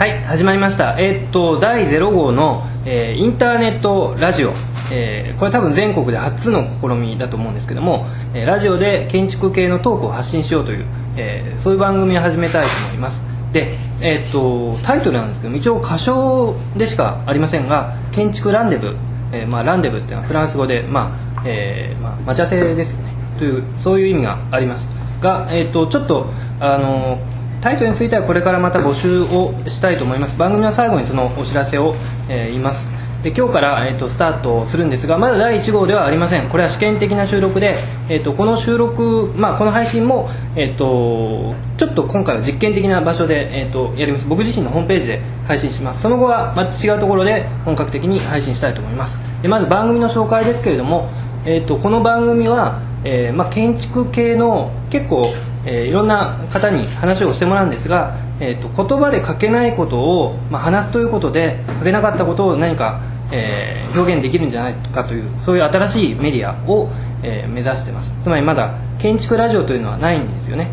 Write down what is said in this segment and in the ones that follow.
はい始まりました。えーっと第0号の、えーインターネットラジオ、えーこれ多分全国で初の試みだと思うんですけども、えラジオで建築系のトークを発信しようという、えそういう番組を始めたいと思います。で、えっとタイトルなんですけども一応歌唱でしかありませんが建築ランデブ、えまあ、ランデブっていうのはフランス語で、まあえまあ、待ち合わせですよね。というそういう意味があります。が、えー、とちょっとあのタイトルについてはこれからまた募集をしたいと思います。番組の最後にそのお知らせを、えー言います。で今日から、えー、とスタートするんですがまだ第1号ではありません。これは試験的な収録で、えー、とこの収録、まあ、この配信も、えー、とちょっと今回は実験的な場所で、えー、とやります。僕自身のホームページで配信します。その後はまた違うところで本格的に配信したいと思います。でまず番組の紹介ですけれども、えー、とこの番組は、えーまあ、建築系の結構、えーいろんな方に話をしてもらうんですが、えー、と言葉で書けないことを、まあ、話すということで書けなかったことを何か、えー表現できるんじゃないかというそういう新しいメディアを、えー目指してます。つまりまだ建築ラジオというのはないんですよね。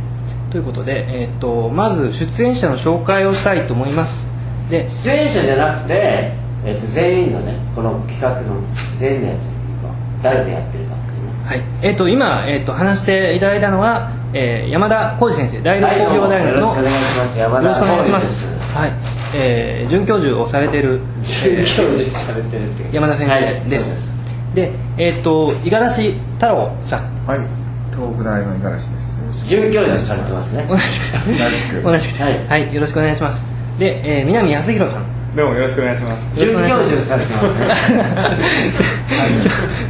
ということで、えー、とまず出演者の紹介をしたいと思います。で出演者じゃなくて、えっと全員のねこの企画の全員のやつ誰でやってるかっていうねはい。えー、と今、えー、と話していただいたのは、えー山田浩二先生大学工業大学のよろしくお願いします。はい、えー准教授をされている、えー教授されてるっていう。山田先はい生です、でえっ、と五十嵐太郎さん。はい、東北大の五十嵐です。准教授されてますね。同じく。同じく。同じく。はい。はい、よろしくお願いします。で、えー南康弘さんどうもよろしくお願いします。准教授されてます。ね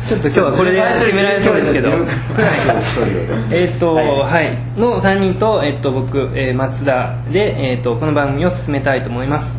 ちょっと今日はこれで決められそうですけど。えっとはい。はい、の3人と、えっと僕、えー松田で、えっとこの番組を進めたいと思います。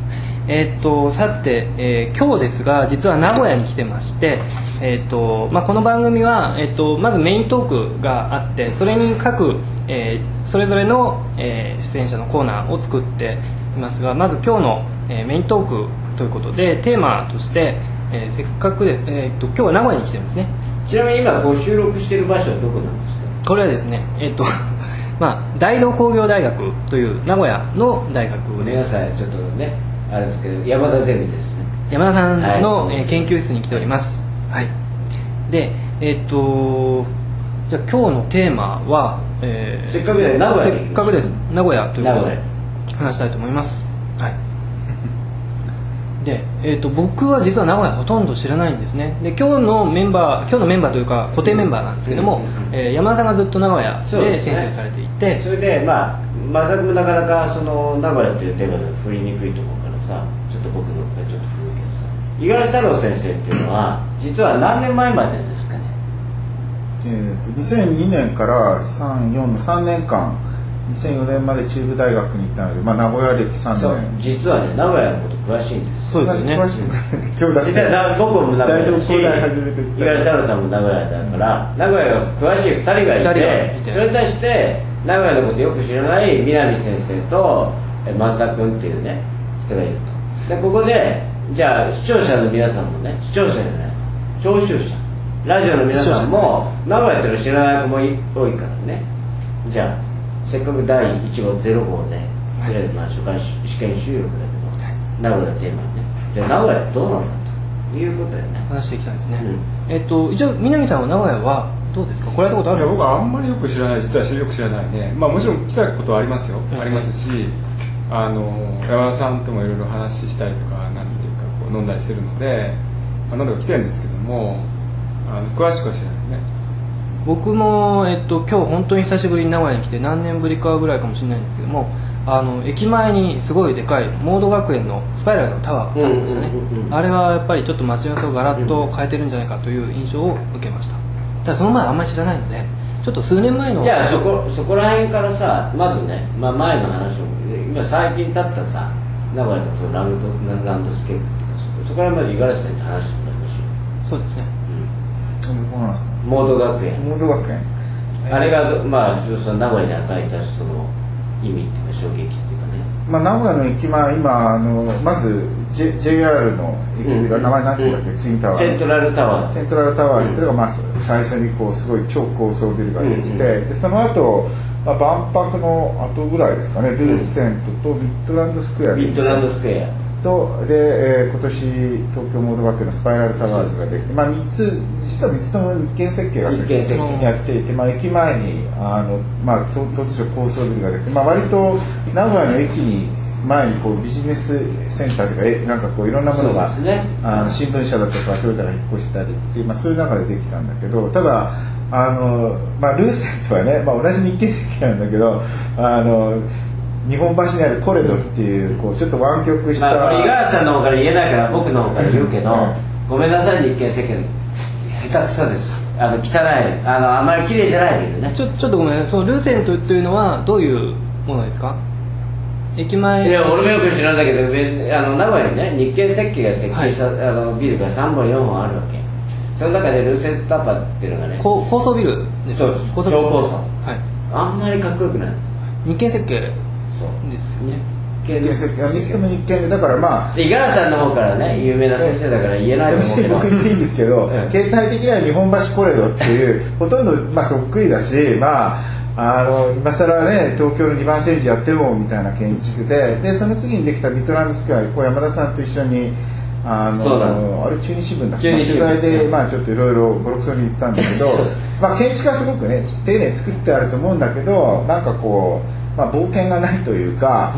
えっとさて、えー今日ですが実は名古屋に来てまして、えっとまあ、この番組は、えっとまずメイントークがあってそれに各、えーそれぞれの、えー出演者のコーナーを作っていますがまず今日の、えーメイントークということでテーマとして、えーせっかくで、えーっと今日は名古屋に来てるんですね。ちなみに今ご収録してる場所はどこなんですか？これはですねえっと まあ大同工業大学という名古屋の大学です。皆さんちょっとねあれですけど山田ゼミですね。山田さんの、はい。えー研究室に来ております。はい。でえっとじゃあ今日のテーマは、えーせっかくで名古屋せっかくです。名古屋ということで話したいと思います。はいで、えー、と僕は実は名古屋ほとんど知らないんですね。で今日のメンバー今日のメンバーというか固定メンバーなんですけども、うんうんうんえー山田さんがずっと名古屋で先生をされていて。それでまあ正君もなかなかその名古屋っていうテーマで振りにくいと思うからさちょっと僕のちょっと振るけどさ五十嵐太郎先生っていうのは実は何年前までですかね？えーと2002年から3、4の3年間、2004年まで中部大学に行ったので、まあ名古屋歴3そう年。実はね名古屋のこと詳しいんです。そうですよね。詳しくない。今日だけ実はな僕も名古屋だし大同工大始めてき五十嵐太郎さんも名古屋だから名古屋が詳しい2人がい二人がていて。それに対して名古屋のことよく知らない南先生とえ松田君っていうね人がいると。でここでじゃあ視聴者の皆さんもね視聴者じゃない聴衆者。ラジオの皆さんも名古屋っていうの知らない子も多いからね。じゃあせっかく第1号0号で、とりあえずまあ初回試験収録だけど、名古屋テーマにね。じゃあ名古屋ってどうなんだということだよね。話していきたいですね、うん。えっ、と一応南さんは名古屋はどうですか？来られたことあいやるんですか僕はあんまりよく知らない実はよく知らないね。まあもちろん来たことはありますよ。うん。ありますし、あの山田さんともいろいろ話したりとかなんていうかこう飲んだりしてるので、まあ何度か来てるんですけども、あの詳しくは知らないね。僕も、えっと、今日本当に久しぶりに名古屋に来て何年ぶりかぐらいかもしれないんですけどもあの駅前にすごいでかいモード学園のスパイラルのタワーが建ってましたね。うんうんうんうん。あれはやっぱりちょっと街の人をガラッと変えてるんじゃないかという印象を受けました。ただその前はあんまり知らないのでちょっと数年前のじゃあそこそこら辺からさまずね、まあ、前の話を今最近経ったさ名古屋のそのランドランドスケープっていうかそこら辺まで五十嵐さんに話してもらいましょそうですねどこなんですモード学園。モード学園。あれがまあその名古屋に与えたその意味っていうか衝撃っていうかね。まあ名古屋の駅前、今、あのまず、J、JR の駅ビル、うん。名前なんていうんだっけ、ツインタワー。セントラルタワー。セントラルタワーっていうのが、まあ、最初にこうすごい超高層ビルができて、でその後まあ、万博の後ぐらいですかね。ルーセントとミッドランドスクエアで。ミッドランドスクエアとで、えー今年東京モードバックのスパイラルタワーズができて、まあ、3つ実は3つとも日建設計がやっていて、まあ、駅前にあの、まあ、と突如高層ビルができて、まあ、割と名古屋の駅に前にこうビジネスセンターというかえなんかこういろんなものが、ね。あの新聞社だとかトヨタが引っ越したりっていう、まあ、そういう中でできたんだけどただあの、まあ、ルーセントはね、まあ、同じ日建設計なんだけどあの日本橋にあるコレドっていうこうちょっと湾曲した、まあこれ五十嵐さんの方から言えないから僕の方から言うけど、うん。ごめんなさい日建設計下手くそです。あの汚い。あのあまり綺麗じゃないけどね。ちょちょっとごめんなさいそのルーセントというのはどういうものですか？駅前。いや俺もよく知らないけどべあの名古屋にね日建設計が設計した、あのビルが3本4本あるわけ。その中でルーセントタッパーっていうのがね高高層ビルですそうです。超高層。はい。あんまりかっこよくない。日建設計そうですよね。日建設計3つとも日建でだからまあで五十嵐さんの方からね有名な先生だから言えないと思うけど。僕言っていいんですけど、うん。携帯的には日本橋コレドっていうほとんど、まあ、そっくりだし、まあ、あの今更ね東京の2番政治やってもみたいな建築ででその次にできたミッドランドスクエアこう山田さんと一緒にあのあれ中日新聞だ。っけ、まあ取材で、まあ、ちょっといろいろボロクソに言ったんだけど まあ建築はすごくね丁寧に作ってあると思うんだけどなんかこう、まあ、冒険がないというか、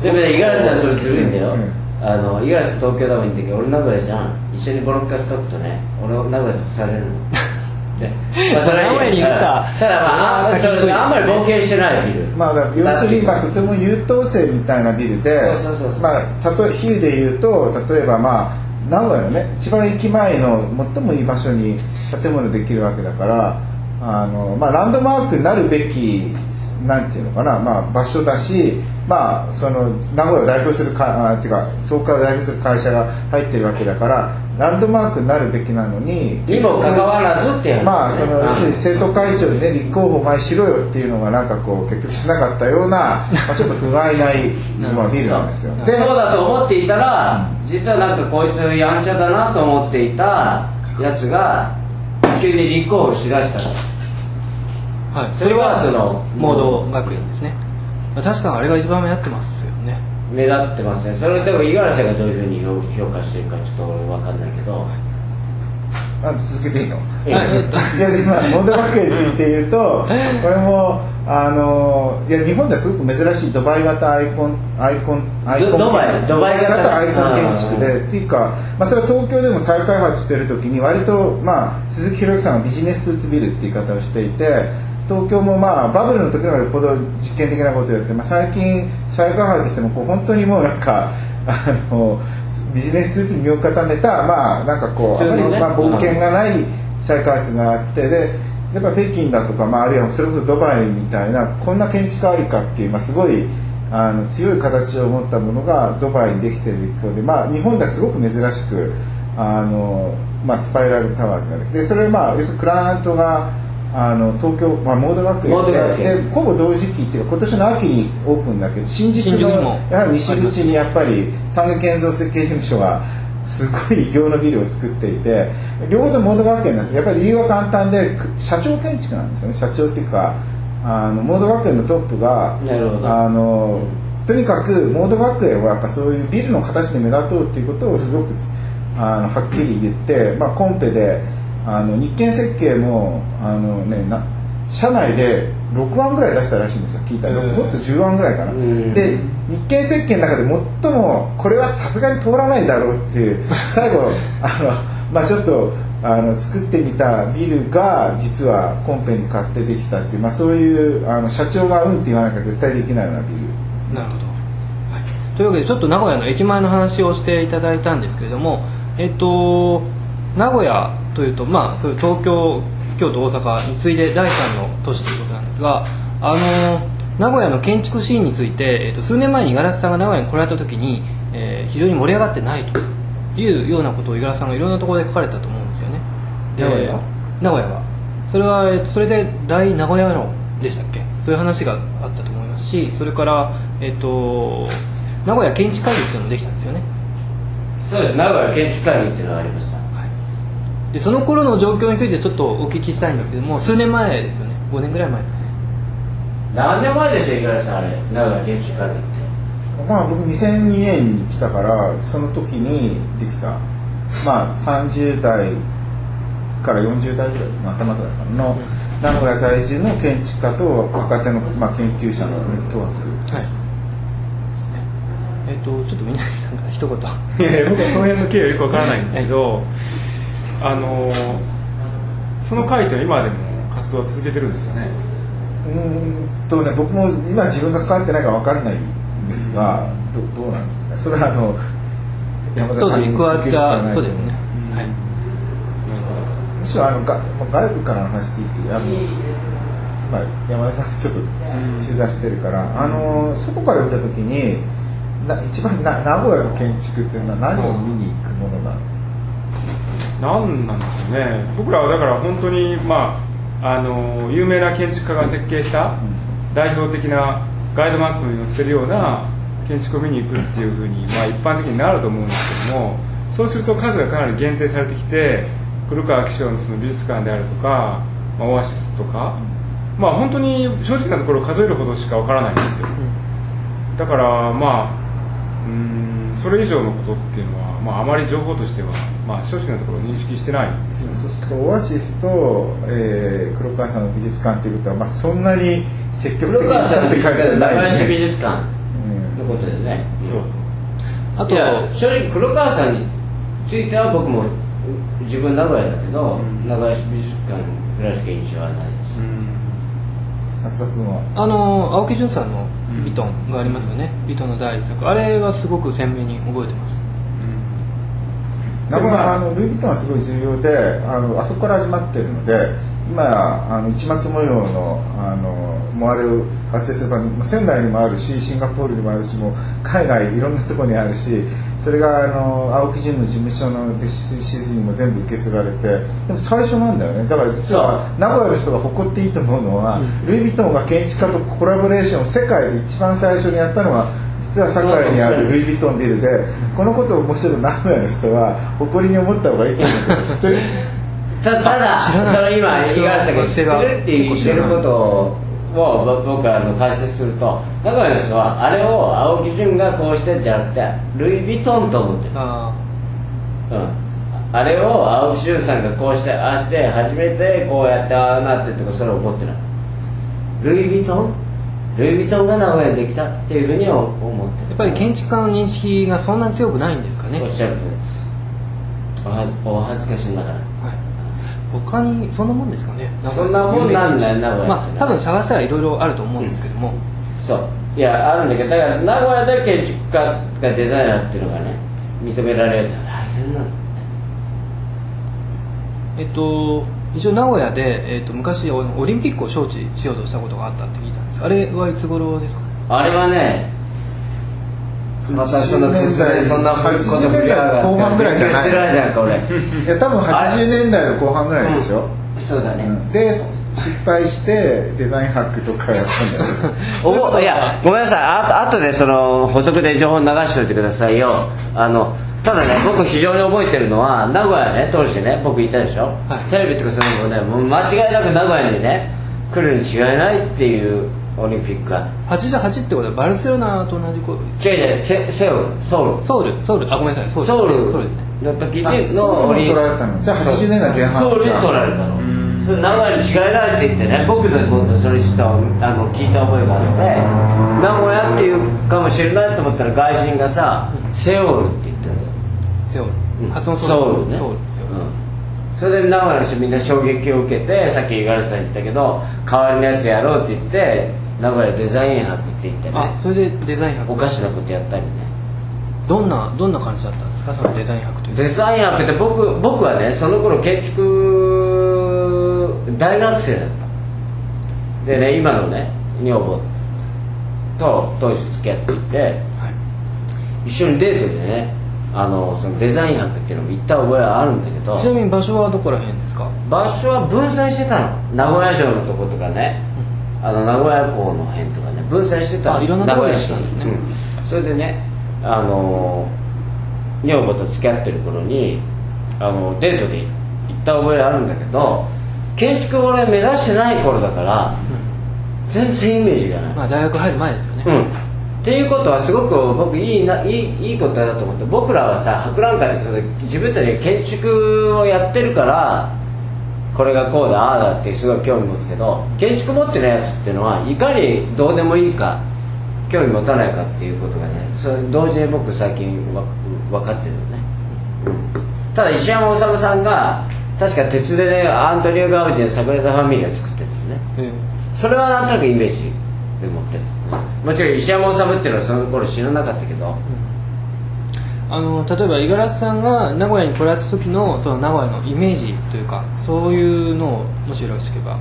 でもね五十嵐さんそれずるいんだよ、うん。あの五十嵐東京だもんいいんだけど俺名古屋じゃん。一緒にボロッカス書くとね。俺名古屋で干されるの。ねまあそれはいい名古屋に行くか。ただまああそれあんまり冒険してないビル。まあ、要するに、まあ、とても優等生みたいなビルでまあ、例え比喩で言うと例えば、まあ、名古屋のね一番駅前の最もいい場所に建物できるわけだからあの、まあ、ランドマークになるべきなんていうのかな、まあ、場所だし、まあ、その名古屋を代表するかあっていうか東海を代表する会社が入ってるわけだからランドマークになるべきなのににもかかわらずっていう話まあそのうん。生徒会長にね立候補お前しろよっていうのがなんかこう結局しなかったような、まあ、ちょっと不甲斐ない、まあ、ビルなんですよ。でそうだと思っていたら実はなんかこいつやんちゃだなと思っていたやつが急に立候補しだしたのはい。それはそのモード学園ですね。確かにあれが一番目やってますよね。目立ってますね。それでも五十嵐さんがどういうふうに評評価してるかちょっと俺分かんないけど。あ続けていいの？ええ。い。やでまあモンドバックについて言うとこれもあのいや日本ではすごく珍しいドバイ型アイコンアイコンアイコンドドバイドバイ型？ドバイ型アイコン建築でっていうか、まあ、それは東京でも再開発してる時に割と、まあ、鈴木博之さんがビジネススーツビルっていう言い方をしていて東京もまあバブルの時の方がよっぽど実験的なことをやって、まあ、最近再開発してもこう本当にもうなんか あのビジネススーツに身を固めたまあなんかこうあまり、まあ、冒険がない再開発があってでやっぱ北京だとか、まあ、あるいはそれこそドバイみたいなこんな建築ありかっていう、まあ、すごいあの強い形を持ったものがドバイにできてる一方で、まあ、日本ではすごく珍しくあの、まあ、スパイラルタワーズができてでそれまあ要するにクライアントがあの東京、まあ、モード学園でほぼ同時期っていうか今年の秋にオープンだけど新宿のやはり西口にやっぱり丹下建造設計事務所がすごい異形のビルを作っていて両方ともモード学園なんです。やっぱり理由は簡単でく社長建築なんですよね。社長っていうかあのモード学園のトップがあのとにかくモード学園はやっぱそういうビルの形で目立とうっていうことをすごくあのはっきり言って、まあ、コンペであの日建設計もあの、ね、な社内で6案ぐらい出したらしいんですよ聞いたら、へーもっと10案ぐらいかな、うん。で日建設計の中で最もこれはさすがに通らないだろうっていう 最後あの、まあ、ちょっとあの作ってみたビルが実はコンペに買ってできたっていう、まあ、そういうあの社長がうんって言わなきゃ絶対できないようなビルなるほど、はい、というわけでちょっと名古屋の駅前の話をしていただいたんですけれどもえっと名古屋というとまあそういう東京京都大阪に次いで第3の都市ということなんですがあの名古屋の建築シーンについて、えっと、数年前に五十嵐さんが名古屋に来られた時に、えー非常に盛り上がってないというようなことを五十嵐さんがいろんなところで書かれたと思うんですよね。で名古屋名古屋がそれは、えっと、それで大名古屋論でしたっけ？そういう話があったと思いますしそれから、えっと、名古屋建築会議っていうのもできたんですよね。そうです。名古屋建築会議っていうのがありましたでその頃の状況についてちょっとお聞きしたいんですけども数年前ですよね。5年ぐらい前ですかね。何年前でしょ五十嵐さんあれ名古屋建築家って。まあ僕2002年に来たからその時にできた。まあ30代から40代ぐらい、まあ、頭ぐらいかな。の名古屋在住の建築家と若手の、まあ、研究者のネットワーク、はい。えっ、とちょっとみなさんから一言。いやいや僕はその辺の経緯はよくわからないんですけど、あのその会というのは今でも活動を続けてるんですよね？うーんとね僕も今自分が関わってないから分かんないんですが、どどうなんですか？それはあの山田当さんに聞くしかないそうですね。うん。はいむしろあのが外部からの話聞いてあの、まあ、山田さんちょっと駐在してるから、あの外から見た時にな一番な名古屋の建築っていうのは何を見に行くものなの、何なんですよね。僕らはだから本当にまああの有名な建築家が設計した代表的なガイドマップに載ってるような建築を見に行くっていうふうに、まあ、一般的になると思うんですけどもそうすると数がかなり限定されてきて古川紀章のその美術館であるとか、まあ、オアシスとか、まあ本当に正直なところ数えるほどしかわからないんですよ。だからまあうーんそれ以上のことっていうのは、まあ、あまり情報としては、まあ、正直なところ認識してないんですよね。そうするとオアシスと、えー黒川さんの美術館ということは、まあ、そんなに積極的に黒川さんのって感じじゃない美ね、術館うんのことでね。そうあと正直黒川さんについては僕も自分名古屋だけど、ん。長橋美術館ぐらいしか印象はないです、松田君は？あの青木淳さんの「ビトン」がありますよね、ビトンの第一作。あれはすごく鮮明に覚えてます名古屋、まああのルイ・ヴィトンはすごい重要であのあそこから始まってるので今あの市松模様のあのもあれを発生する場合もう仙台にもあるしシンガポールにもあるしもう海外いろんなところにあるしそれがあの青木淳の事務所の弟子指示にも全部受け継がれてでも最初なんだよね。だから実は名古屋の人が誇っていいと思うのは、ルイ・ヴィトンが建築家とコラボレーションを世界で一番最初にやったのは実は堺にあるルイ・ヴィトンビルでこのことをもうちょっと名古屋の人は誇りに思った方がいいと思うけど知ってる？たただそれ今五十嵐さんが知ってるって言ってることをぼ僕らの解説すると名古屋の人はあれを青木淳がこうしてじゃなくてルイ・ヴィトンと思ってる。あうん。あれを青木俊さんがこうしてああして初めてこうやってああなってとかそれを思ってない。ルイ・ヴィトン？ルイ・ヴィトンが名古屋にできたっていうふうに思ってるやっぱり建築家の認識がそんなに強くないんですかね、はい、おっしゃる通りです。おはお恥ずかしいながら他にそんなもんですかね。かそんなもんなんだよ名古屋。まあ多分探したらいろいろあると思うんですけども、そう。いやあるんだけどだから名古屋で建築家がデザイナーっていうのがね認められるって大変なんだえっと一応名古屋で、えっと、昔オオリンピックを招致しようとしたことがあったって聞いたんです。あれはいつ頃ですか？あれはねまたその80年代そんなこと80年代後半ぐらいじゃない。いじゃんか俺いや多分80年代の後半ぐらいでしょ、そうだね、うん。で失敗してデザインハックとかやったんだよ。いやごめんなさい。ああとでその補足で情報流しておいてくださいよ。あのただね僕非常に覚えてるのは名古屋ね当時ね僕いたでしょ、はい。テレビとかそういうのもねもう間違いなく名古屋にね来るに違いないっていうオリンピックが88ってことはバルセロナと同じこ違う違うセセオルソウル。ソウルソウル。あごめんなさいソウルソウル。ソウルですね。の時あにソウルも取られたの。じゃあ80年代前半。ソウルに取られたの。それ名古屋に違いないって言ってね僕でもそれちょっとあの聞いた覚えがあって名古屋っていうかもしれないと思ったら外人がさセオルって言ってんだよセオル、うん。発音ソウルね。ソウルそれで名古屋の人みんな衝撃を受けてさっき五十嵐さん言ったけど代わりのやつやろうって言って名古屋デザイン博って言ってあねそれでデザイン博。おかしなことやったりね。どんなどんな感じだったんですか？そのデザイン博という。デザイン博って僕僕はねその頃建築大学生だった。でね今のね女房と当時付き合っていてはい。一緒にデートでねあのそのデザイン博っていうのも行った覚えはあるんだけどちなみに場所はどこら辺ですか？場所は分散してたの。名古屋城のとことかねあの名古屋港の辺とかね分散してたの。あいろんなところ名古屋市にしたんですね。うん。それでねあの女房と付き合ってる頃にあのデートで行った覚えあるんだけど建築を俺目指してない頃だから、全然イメージがない。まあ大学入る前ですよね、うんっていうことはすごく僕いいないいいいことだと思って僕らはさ博覧会って自分たちが建築をやってるからこれがこうだああだってすごい興味持つけど建築持ってるやつっていうのはいかにどうでもいいか興味持たないかっていうことがねそれ同時に僕最近わ分かってるよね、うん。ただ石山治さんが確か鉄でねアントニオ・ガウディのサグラダ・ファミリアを作ってるんだよねえそれはなんとなくイメージで持ってる、もちろん石山治っていうのはその頃知らなかったけど、えあの例えば五十嵐さんが名古屋に来られた時のその名古屋のイメージというかそういうのをもしよろしければ。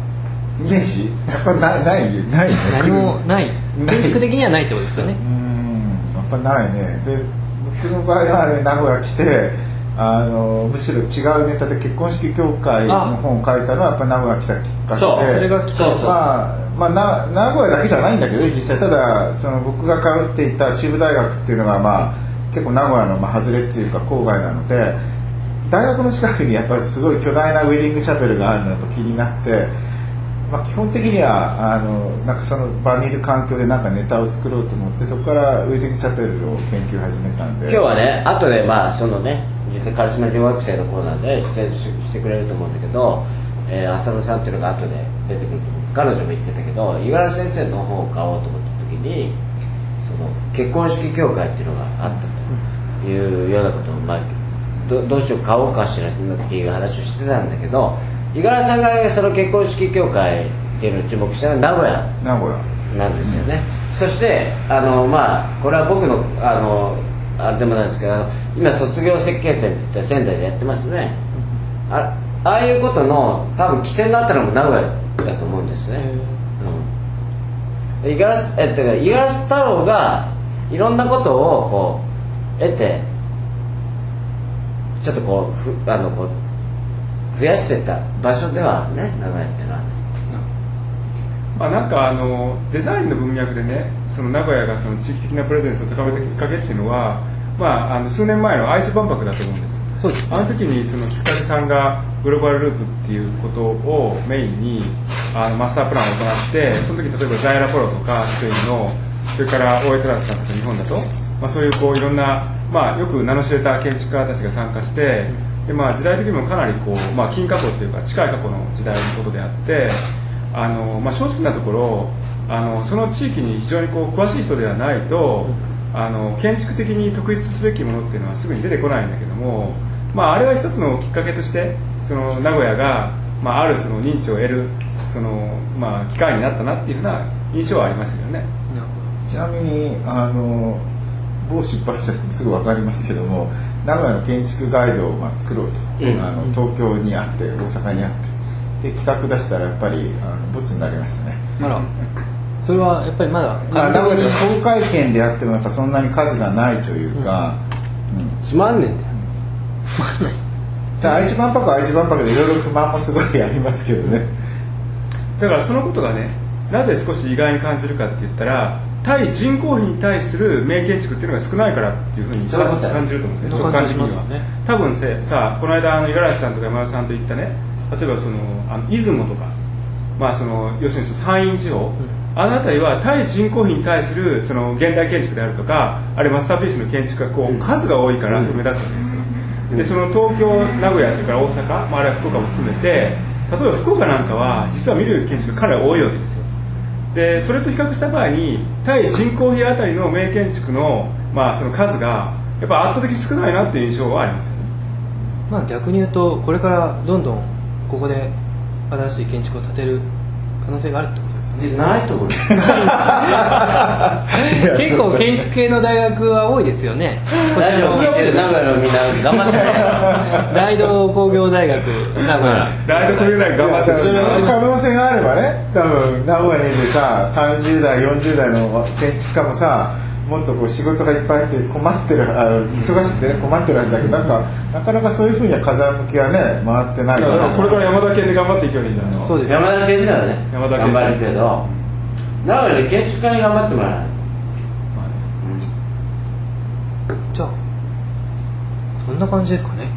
イメージ？やっぱないないないね。何もない。ない建築的にはないってことですよね。うん。やっぱないね。で僕の場合はね名古屋来てあのむしろ違うネタで結婚式協会の本を書いたのはやっぱ名古屋来たきっかけで。そうそれがきっかけまあまあ、な名古屋だけじゃないんだけど実際。ただその僕が通っていた中部大学っていうのが、まあ、結構名古屋の、まあ、外れっていうか郊外なので大学の近くにやっぱりすごい巨大なウェディングチャペルがあるのがやっぱ気になって、まあ、基本的にはあのなんかその場にいる環境でなんかネタを作ろうと思ってそこからウェディングチャペルを研究始めたんで。今日はね後でまあそのね実際カリスマ留学生のコーナーで出演ししてくれると思うんだけど、えー、浅野さんっていうのが後で出てくると彼女も言ってたけど五十嵐先生の本を買おうと思った時にその結婚式協会っていうのがあったというようなことを、まあ、どどうしよう買おうかしらっていう話をしてたんだけど五十嵐さんがその結婚式協会っていうのを注目したのは名古屋。名古屋。なんですよね、そしてあのまあこれは僕のあのあれでもないですけど今卒業設計展って言ったら仙台でやってますね。あああいうことの多分起点になったのも名古屋だと思うんですね、うん。で五十嵐えっと五十嵐太郎がいろんなことをこう得てちょっとこうふあのこう増やしてった場所ではね名古屋っていうのはねまあ、なんかあのデザインの文脈でねその名古屋がその地域的なプレゼンスを高めたきっかけっていうのは、まあ、あの数年前の愛知万博だと思うんです。よそうです。あの時にその菊竹さんがグローバルループっていうことをメインにあのマスタープランを行ってその時例えばザイラポロとかスペインのそれから大江トラスさんとか日本だと、まあ、そういうこういろんな、まあ、よく名の知れた建築家たちが参加してで、まあ、時代的にもかなりこう、まあ、近過去っていうか近い過去の時代のことであってあの、まあ、正直なところあのその地域に非常にこう詳しい人ではないとあの建築的に特筆すべきものっていうのはすぐに出てこないんだけども、まあ、あれは一つのきっかけとしてその名古屋が、まあ、あるその認知を得るその、まあ、機会になったなっていうふうな印象はありましたけどね。ちなみにあの某出版社でもすぐ分かりますけども名古屋の建築ガイドをまあ作ろうと、うん。あの東京にあって大阪にあってで企画出したらやっぱりあのボツになりましたね、あらそれはやっぱりまだ。まあ、名古屋ではに総会券であってもやっぱそんなに数がないというか、うんつまんねえんだよ。で愛知万博は愛知万博でいろいろ不満もすごいありますけどね、だからそのことがねなぜ少し意外に感じるかって言ったら対人口比に対する名建築っていうのが少ないからっていうふうに感じると思うね。直感的には。多分せさあこの間あの五十嵐さんとか山田さんと言ったね例えばそのあの出雲とかまあその要するにその山陰地方、あの辺りは対人口比に対するその現代建築であるとかあるいはマスターピースの建築がこう数が多いから目立つわけですよ、でその東京名古屋それから大阪、まあ、あるいは福岡も含めて例えば福岡なんかは実は見る建築がかなり多いわけですよ。でそれと比較した場合に対人口比あたりの名建築の,、まあその数がやっぱ圧倒的に少ないなっていう印象はありますよね。まあ逆に言うとこれからどんどんここで新しい建築を建てる可能性があるってことですよね。でないと思う 結構建築系の大学は多いですよね。大丈夫聞いてる名古屋のみんな頑張ってね。大同工業大学名古屋。大学で頑張ってる。その可能性があればね多分名古屋にいてさ30代40代の建築家もさもっとこう仕事がいっぱいあって困ってる あの忙しくてね困ってるはずだけどなんかなかなかそういうふうには風向きはね回ってないかららこれから山田県で頑張っていけばいいんじゃないのそうです。山田県ならね山田県頑張るけど名古屋で建築家に頑張ってもらわないと。じゃあそんな感じですかね。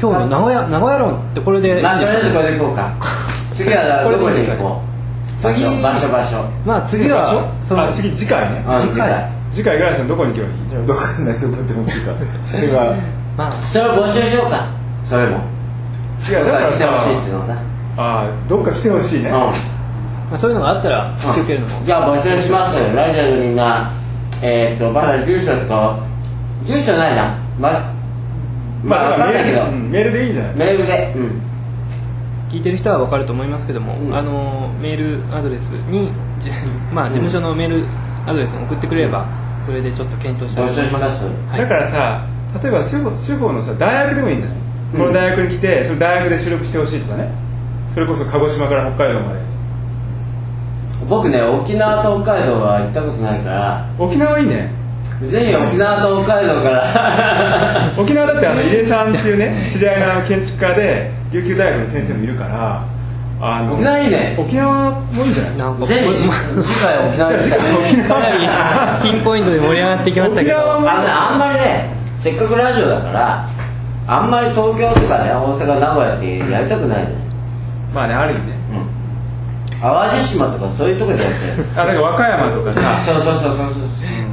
今日の名古屋名古屋論ってこれでまあとりあえずこれでいこうか。次はどこに行こ場次所場所場所。まあ次はそのあ次次回ね。あ次回次回次回五十嵐さんどこに行けばいい？じゃあどこねどこでもいいかそれは まあそれを募集しようか。それも。いやだからさ来てほしいっていうのをな。あーどっか来てほしいね。まあ、そういうのがあったら引き受けるのも。うん。じゃあ募集しますラジオのみんなえっ、とまだ住所とか住所ないな。ままあ分かんないけど、うんメールでいいんじゃない？メールで。うん。聞いてる人は分かると思いますけども、うん。あのメールアドレスにじ まあ事務所のメールアドレスに送ってくれればそれでちょっと検討したいと思います。はい。だからさ例えば司法司法のさ大学でもいいんじゃない、この大学に来てその大学で収録してほしいとかね。それこそ鹿児島から北海道まで。僕ね沖縄と北海道は行ったことないから。沖縄いいね。ぜひ沖縄と北海道から。沖縄だってあの井出さんっていうね知り合いの建築家で琉球大学の先生もいるからあの沖縄いいね。沖縄もいいんじゃない？なんか 次回沖縄次回沖縄かなりピンポイントで盛り上がってきましたけど。沖縄もあのねあんまりねせっかくラジオだからあんまり東京とかね大阪名古屋ってやりたくないね。まあねある意味ね。うん。淡路島とかそういうとこでやってる。あだから和歌山とかさ。そうそうそうそうそう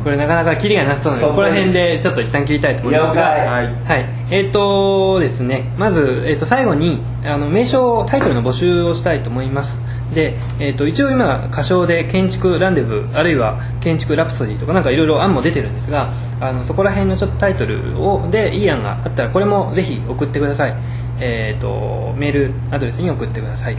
これなかなかキリがなさそうなのでここら辺でちょっと一旦切りたいと思いますがはい。はい、えっ、とですねまず、えー、と最後にあの名称タイトルの募集をしたいと思います。で、えー、と一応今歌唱で建築ランデブーあるいは建築ラプソディとかなんかいろいろ案も出てるんですがあのそこら辺のちょっとタイトルをでいい案があったらこれもぜひ送ってください。えー、とメールアドレスに送ってください